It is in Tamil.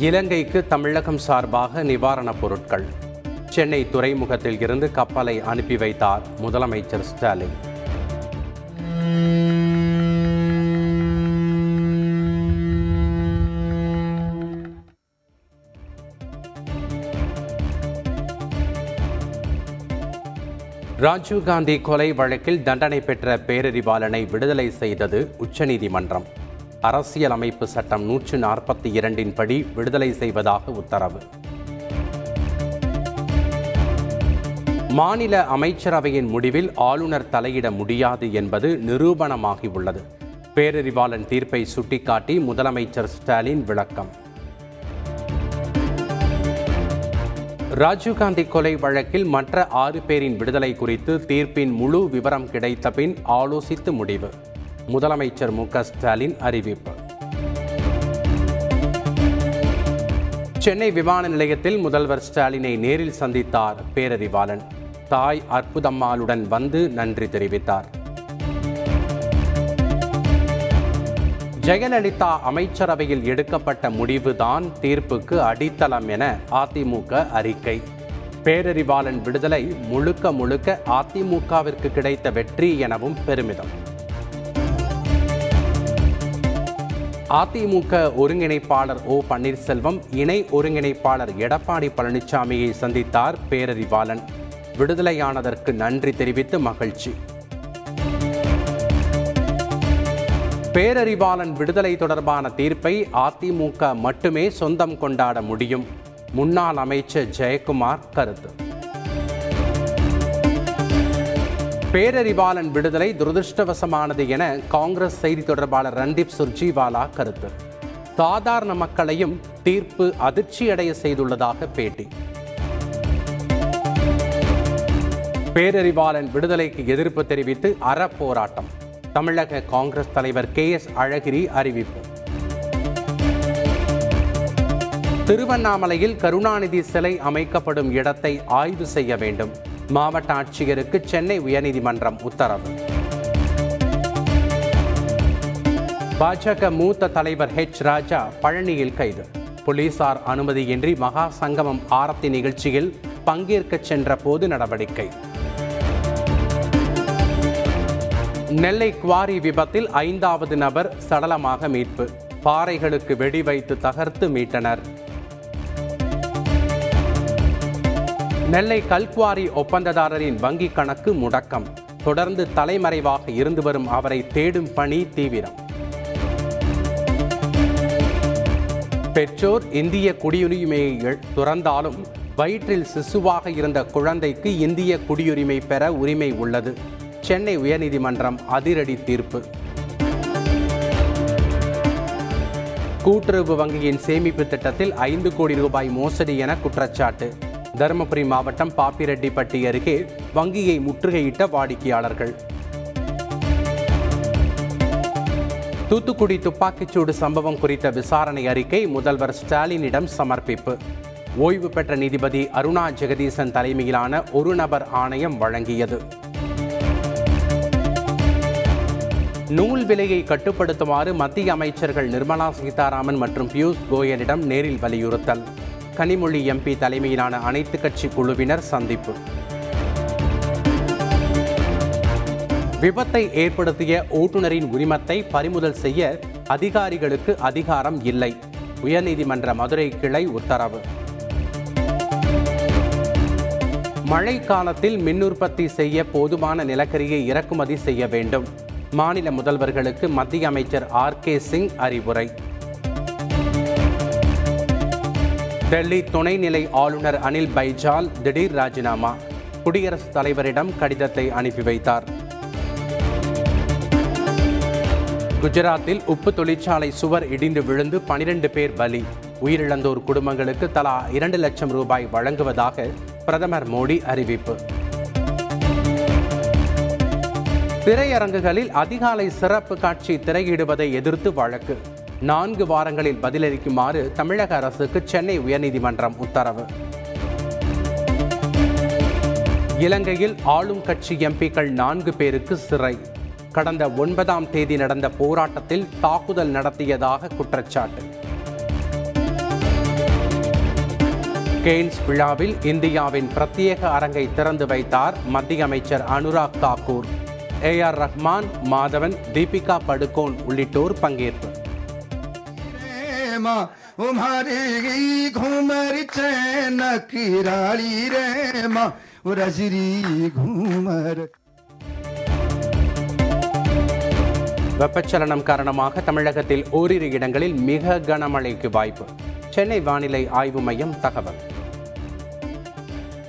இலங்கைக்கு தமிழகம் சார்பாக நிவாரணப் பொருட்கள். சென்னை துறைமுகத்தில் இருந்து கப்பலை அனுப்பி வைத்தார் முதலமைச்சர் ஸ்டாலின். ராஜீவ்காந்தி கொலை வழக்கில் தண்டனை பெற்ற பேரறிவாளனை விடுதலை செய்தது உச்சநீதிமன்றம். அரசியலமைப்பு சட்டம் நூற்று நாற்பத்தி இரண்டின் படி விடுதலை செய்வதாக உத்தரவு. மாநில அமைச்சரவையின் முடிவில் ஆளுநர் தலையிட முடியாது என்பது நிரூபணமாகியுள்ளது. பேரறிவாளன் தீர்ப்பை சுட்டிக்காட்டி முதலமைச்சர் ஸ்டாலின் விளக்கம். ராஜீவ்காந்தி கொலை வழக்கில் மற்ற ஆறு பேரின் விடுதலை குறித்து தீர்ப்பின் முழு விவரம் கிடைத்த பின் ஆலோசித்து முடிவு. முதலமைச்சர் மு ஸ்டாலின் அறிவிப்பு. சென்னை விமான நிலையத்தில் முதல்வர் ஸ்டாலினை நேரில் சந்தித்தார் பேரறிவாளன். தாய் அற்புதம்மாளுடன் வந்து நன்றி தெரிவித்தார். ஜெயலலிதா அமைச்சரவையில் எடுக்கப்பட்ட முடிவுதான் தீர்ப்புக்கு அடித்தளம் என அதிமுக அறிக்கை. பேரறிவாளன் விடுதலை முழுக்க முழுக்க அதிமுகவிற்கு கிடைத்த வெற்றி எனவும் பெருமிதம். அதிமுக ஒருங்கிணைப்பாளர் ஓ பன்னீர்செல்வம் இணை ஒருங்கிணைப்பாளர் எடப்பாடி பழனிசாமியை சந்தித்தார் பேரறிவாளன். விடுதலையானதற்கு நன்றி தெரிவித்து மகிழ்ச்சி. பேரறிவாளன் விடுதலை தொடர்பான தீர்ப்பை அதிமுக மட்டுமே சொந்தம் கொண்டாட முடியும். முன்னாள் அமைச்சர் ஜெயக்குமார் கருத்து. பேரறிவாளன் விடுதலை துரதிருஷ்டவசமானது என காங்கிரஸ் செய்தி தொடர்பாளர் ரன்தீப் சுர்ஜிவாலா கருத்து. சாதாரண மக்களையும் தீர்ப்பு அதிர்ச்சியடைய செய்துள்ளதாக பேட்டி. பேரறிவாளன் விடுதலைக்கு எதிர்ப்பு தெரிவித்து அறப்போராட்டம். தமிழக காங்கிரஸ் தலைவர் கே எஸ் அழகிரி அறிவிப்பு. திருவண்ணாமலையில் கருணாநிதி சிலை அமைக்கப்படும் இடத்தை ஆய்வு செய்ய வேண்டும். மாவட்ட ஆட்சியருக்கு சென்னை உயர்நீதிமன்றம் உத்தரவு. பாஜக மூத்த தலைவர் ஹெச் ராஜா பழனியில் கைது. போலீசார் அனுமதியின்றி மகா சங்கமம் ஆரத்தி நிகழ்ச்சியில் பங்கேற்கச் சென்ற போது நடவடிக்கை. நெல்லை குவாரி விபத்தில் ஐந்தாவது நபர் சடலமாக மீட்பு. பாறைகளுக்கு வெடி வைத்து தகர்த்து மீட்டனர். நெல்லை கல்குவாரி ஒப்பந்ததாரரின் வங்கி கணக்கு முடக்கம். தொடர்ந்து தலைமறைவாக இருந்து வரும் அவரை தேடும் பணி தீவிரம். பெற்றோர் இந்திய குடியுரிமையை துறந்தாலும் வயிற்றில் சிசுவாக இருந்த குழந்தைக்கு இந்திய குடியுரிமை பெற உரிமை உள்ளது. சென்னை உயர்நீதிமன்றம் அதிரடி தீர்ப்பு. கூட்டுறவு வங்கியின் சேமிப்பு திட்டத்தில் ஐந்து கோடி ரூபாய் மோசடி என குற்றச்சாட்டு. தருமபுரி மாவட்டம் பாப்பிரெட்டிப்பட்டி அருகே வங்கியை முற்றுகையிட்ட வாடிக்கையாளர்கள். தூத்துக்குடி துப்பாக்கிச்சூடு சம்பவம் குறித்த விசாரணை அறிக்கை முதல்வர் ஸ்டாலினிடம் சமர்ப்பிப்பு. ஓய்வு பெற்ற நீதிபதி அருணா ஜெகதீசன் தலைமையிலான ஒரு நபர் ஆணையம் வழங்கியது. நூல் விலையை கட்டுப்படுத்துமாறு மத்திய அமைச்சர்கள் நிர்மலா சீதாராமன் மற்றும் பியூஷ் கோயலிடம் நேரில் வலியுறுத்தல். கனிமொழி எம்பி தலைமையிலான அனைத்து கட்சி குழுவினர் சந்திப்பு. விபத்தை ஏற்படுத்திய ஓட்டுநரின் உரிமத்தை பறிமுதல் செய்ய அதிகாரிகளுக்கு அதிகாரம் இல்லை. உயர்நீதிமன்ற மதுரை கிளை உத்தரவு. மழை காலத்தில் மின் உற்பத்தி செய்ய போதுமான நிலக்கரியை இறக்குமதி செய்ய வேண்டும். மாநில முதல்வர்களுக்கு மத்திய அமைச்சர் ஆர் கே சிங் அறிவுரை. டெல்லி துணைநிலை ஆளுநர் அனில் பைஜால் திடீர் ராஜினாமா. குடியரசுத் தலைவரிடம் கடிதத்தை அனுப்பி வைத்தார். குஜராத்தில் உப்பு தொழிற்சாலை சுவர் இடிந்து விழுந்து பனிரெண்டு பேர் பலி. உயிரிழந்தோர் குடும்பங்களுக்கு தலா இரண்டு லட்சம் ரூபாய் வழங்குவதாக பிரதமர் மோடி அறிவிப்பு. திரையரங்குகளில் அதிகாலை சிறப்பு காட்சி திரையிடுவதை எதிர்த்து வழக்கு. நான்கு வாரங்களில் பதிலளிக்குமாறு தமிழக அரசுக்கு சென்னை உயர்நீதிமன்றம் உத்தரவு. இலங்கையில் ஆளும் கட்சி எம்பிக்கள் நான்கு பேருக்கு சிறை. கடந்த ஒன்பதாம் தேதி நடந்த போராட்டத்தில் தாக்குதல் நடத்தியதாக குற்றச்சாட்டு. கெய்ன்ஸ் விழாவில் இந்தியாவின் பிரத்யேக அரங்கை திறந்து வைத்தார் மத்திய அமைச்சர் அனுராக் தாக்கூர். ஏ ஆர் ரஹ்மான் மாதவன் தீபிகா படுகோன் உள்ளிட்டோர் பங்கேற்பு. रे माँ उम्हारी घूमर चैन किराली रे माँ रजरी घूमर வெப்பச்சலனம் காரணமாக தமிழகத்தில் ஓரிரு இடங்களில் மிக கனமழைக்கு வாய்ப்பு சென்னை வானிலை ஆய்வு மையம் தகவல்